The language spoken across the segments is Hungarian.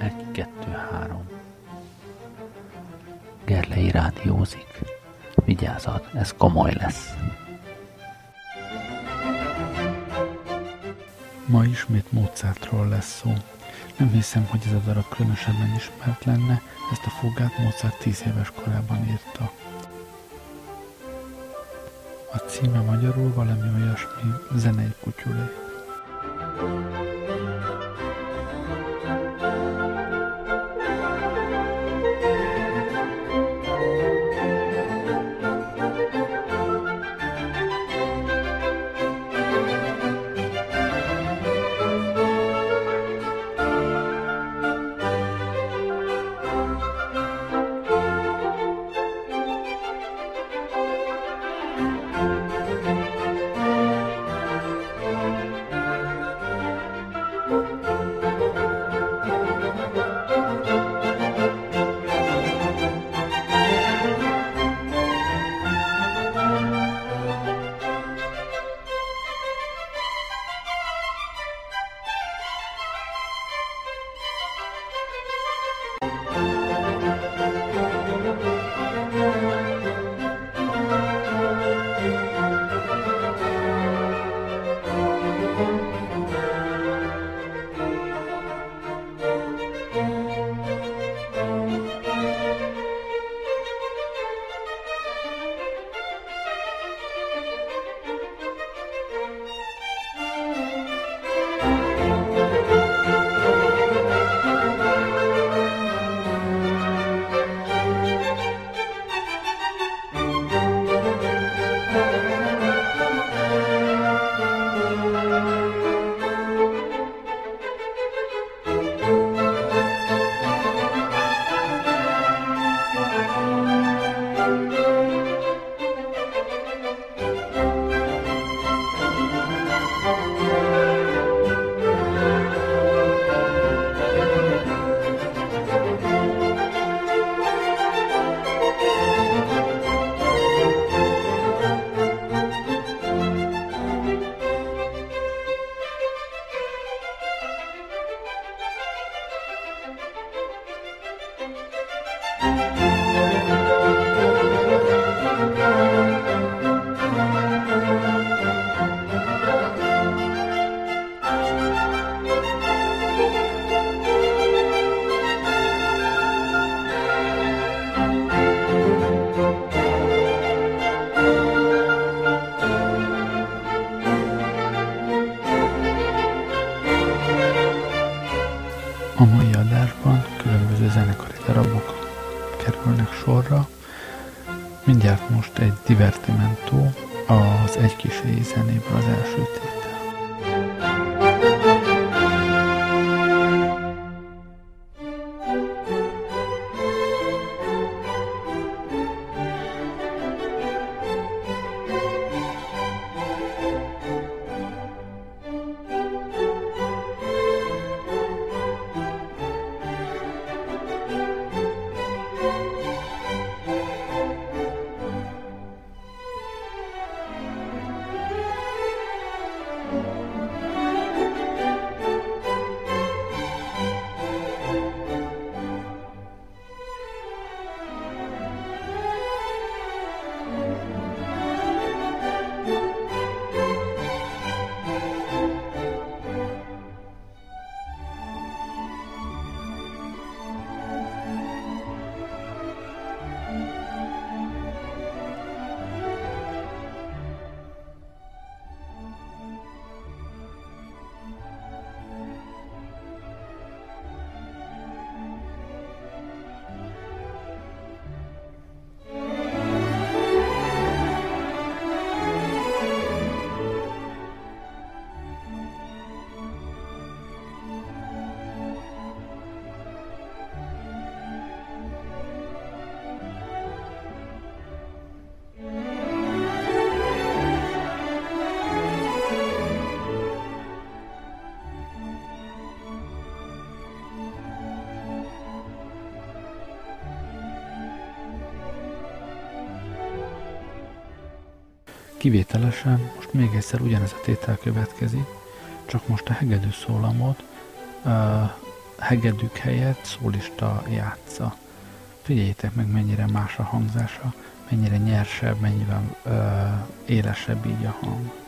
Egy, kettő, három. Gerlei rádiózik. Vigyázat, ez komoly lesz. Ma ismét Mozartról lesz szó. Nem hiszem, hogy ez a darab különösebben ismert lenne, ezt a fogát Mozart tíz éves korában írta. A címe magyarul valami olyasmi zenei kutyulé. Kivételesen most még egyszer ugyanez a tétel következik, csak most a hegedű szólamot uh, hegedűk helyett szólista játsza. Figyeljétek meg, mennyire más a hangzása, mennyire nyersebb, mennyivel ö, élesebb így a hang.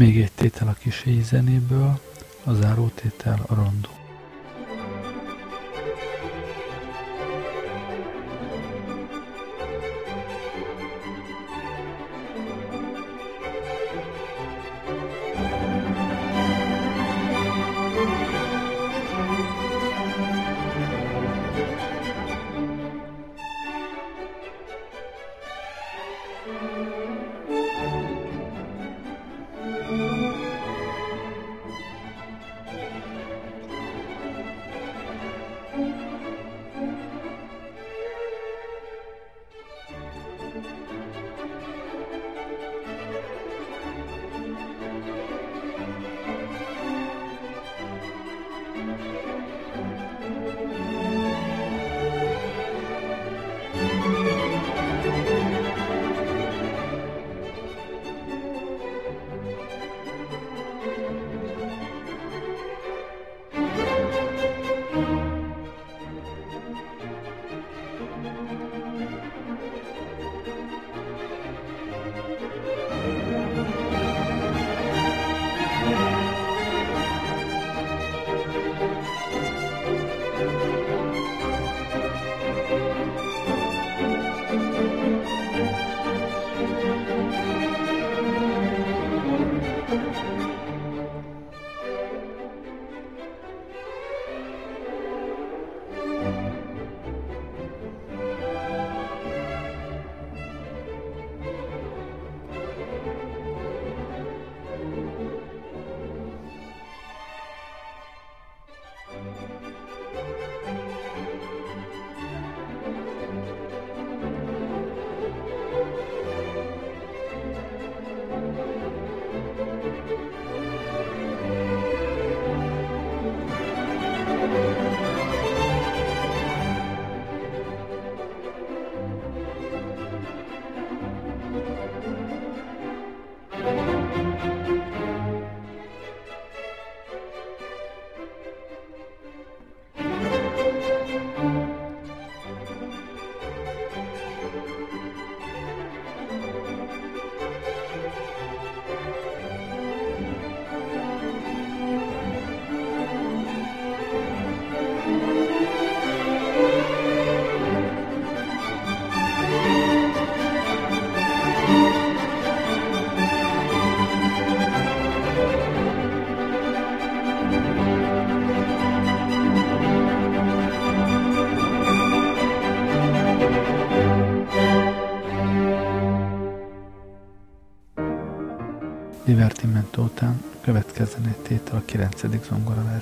Még egy tétel a kis zenéből, a zárótétel a rondó. Tétel a 9. zongora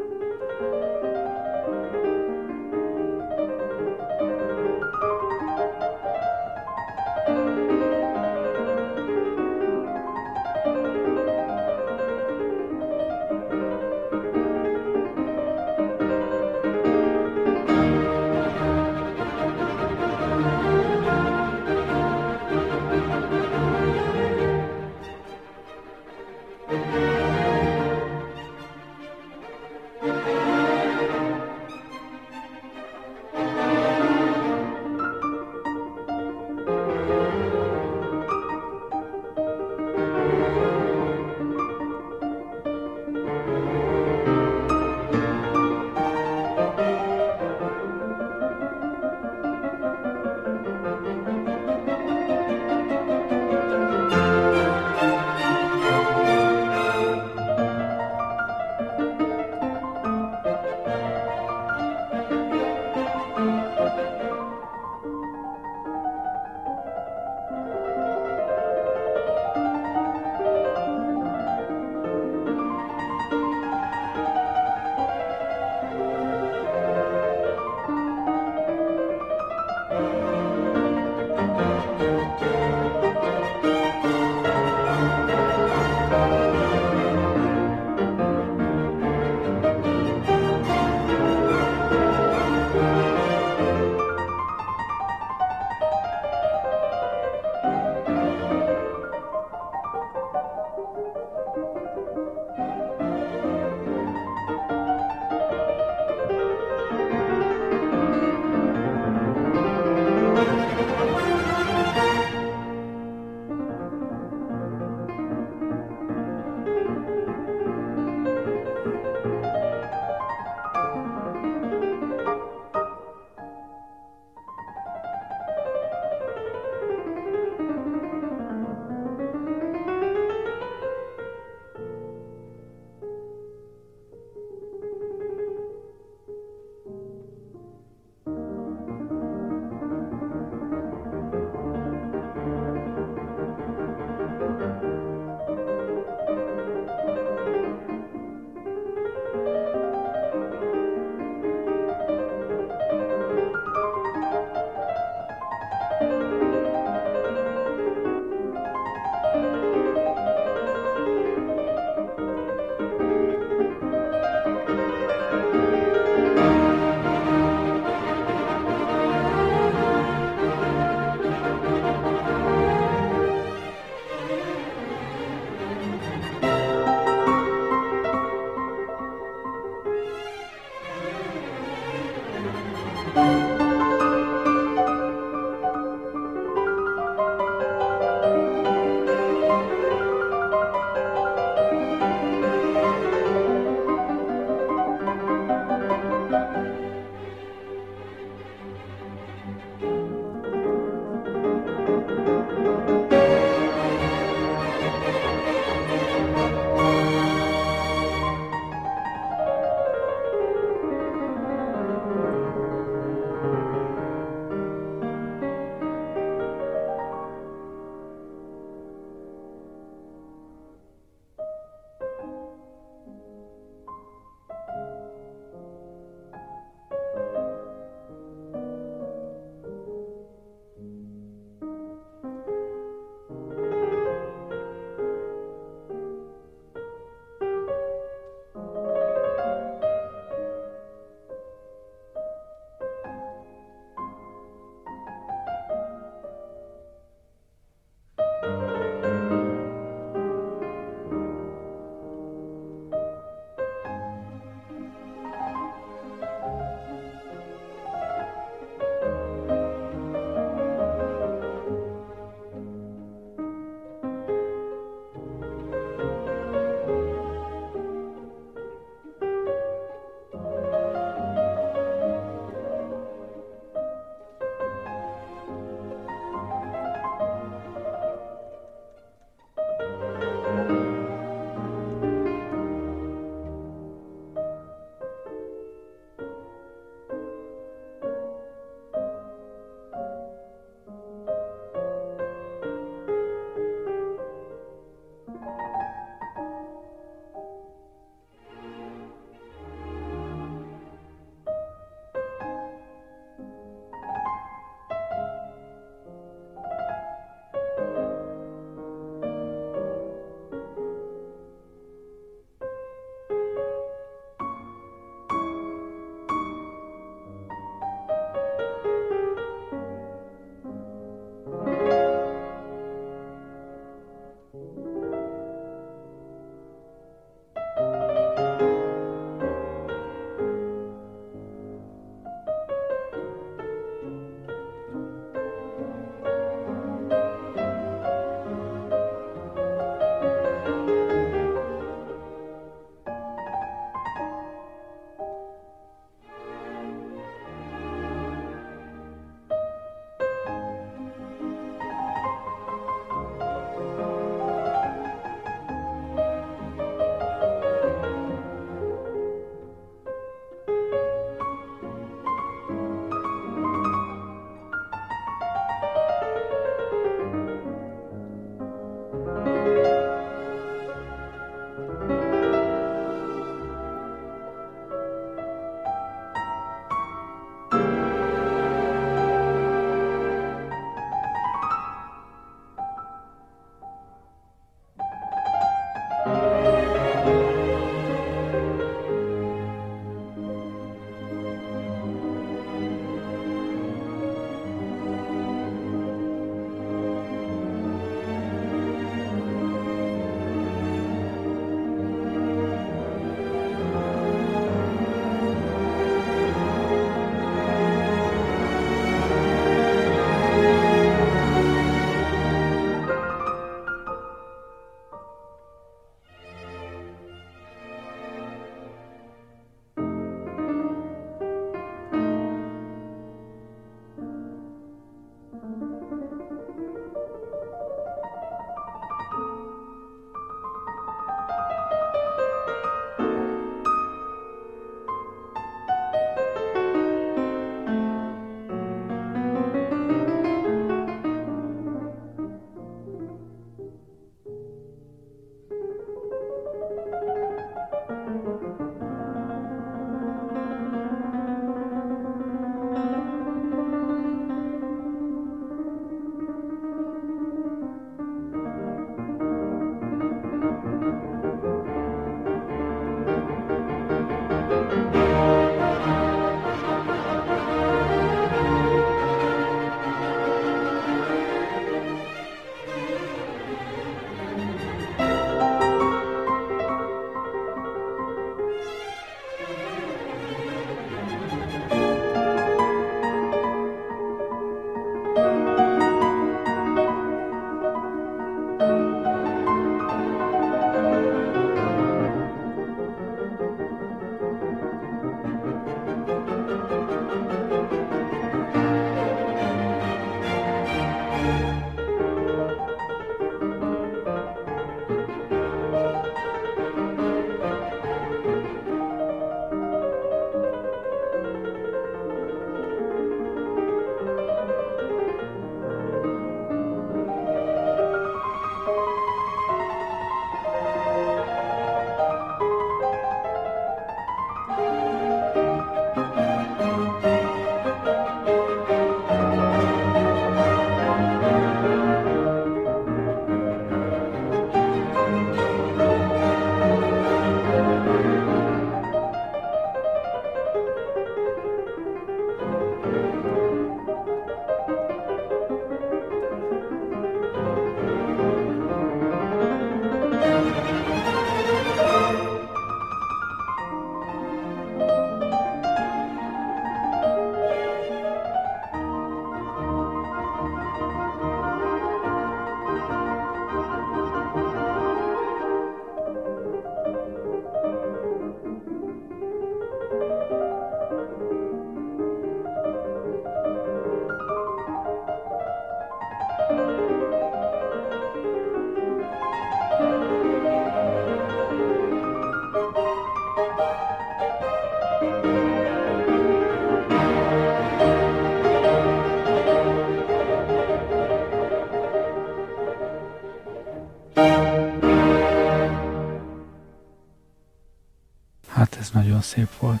Ez nagyon szép volt.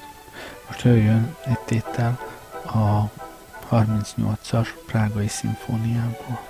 Most jöjjön egy tétel a 38-as Prágai szimfóniából.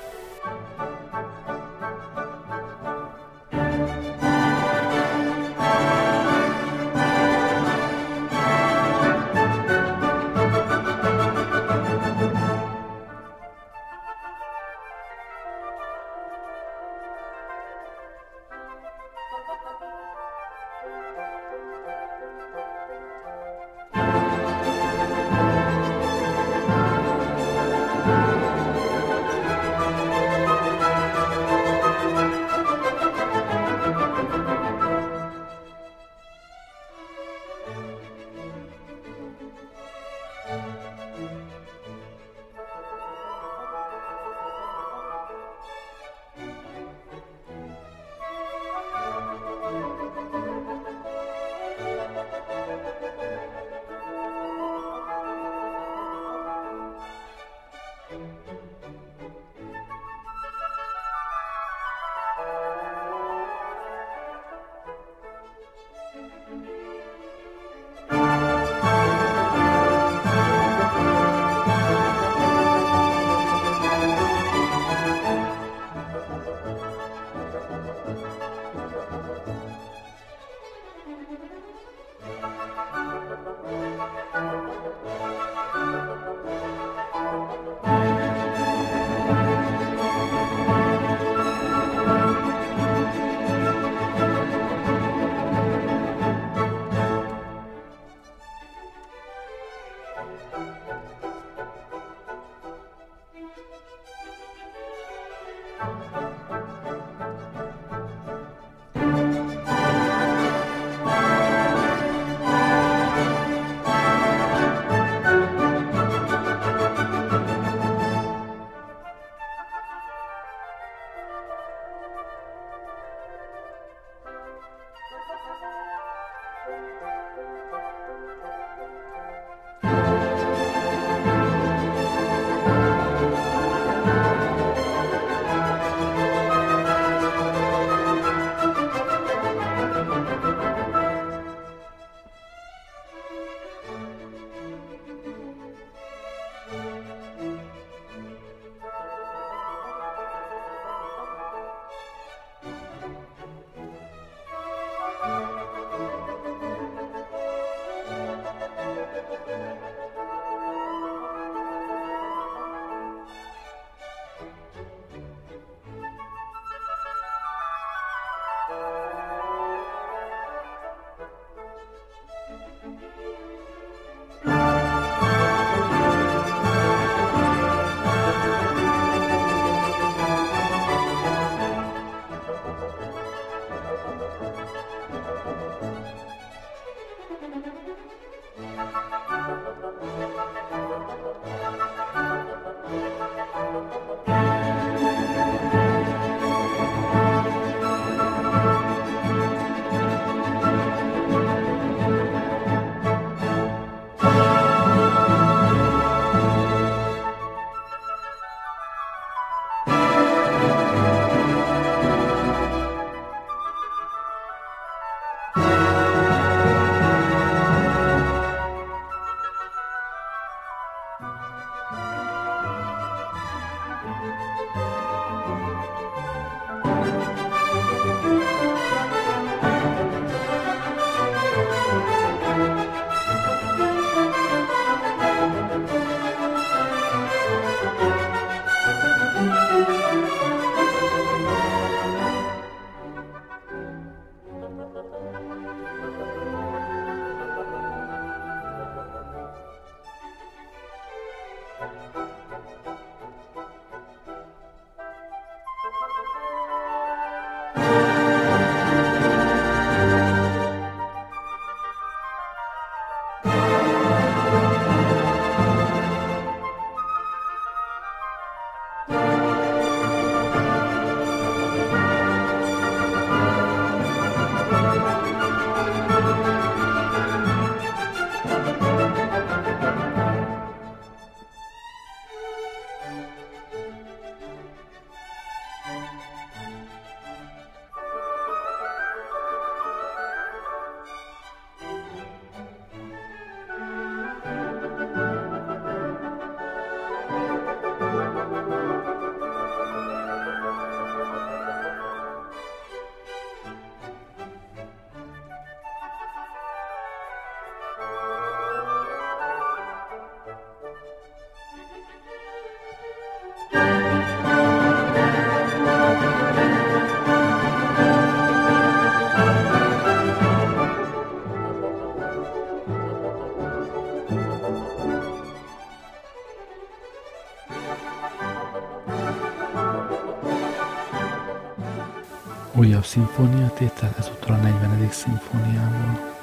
Szimfóniatétel, ezúttal a 40. szimfóniából.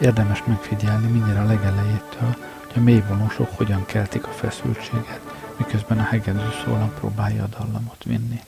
Érdemes megfigyelni mindjárt a legelejétől, hogy a mélyvonósok hogyan keltik a feszültséget, miközben a hegedű szólam próbálja a dallamot vinni.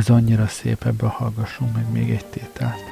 Ez annyira szép, ebből hallgassunk meg még egy tételt.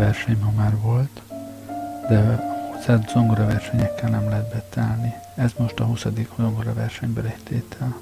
Verseny ma már volt, de a zongora versenyekkel nem lehet betállni. Ez most a 20. zongora versenybe léptétel.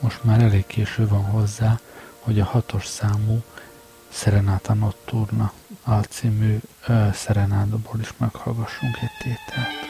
Most már elég késő van hozzá, hogy a hatos számú Serenata Nocturna alcímű szerenádaból is meghallgassunk egy tételt.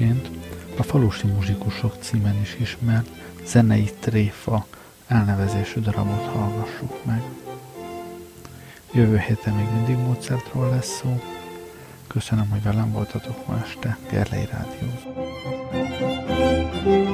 Zárásként a falusi muzsikusok címen is ismert zenei tréfa elnevezésű darabot hallgassuk meg. Jövő héten még mindig Mozartról lesz szó. Köszönöm, hogy velem voltatok ma este. Gerlei Rádió. Thank you.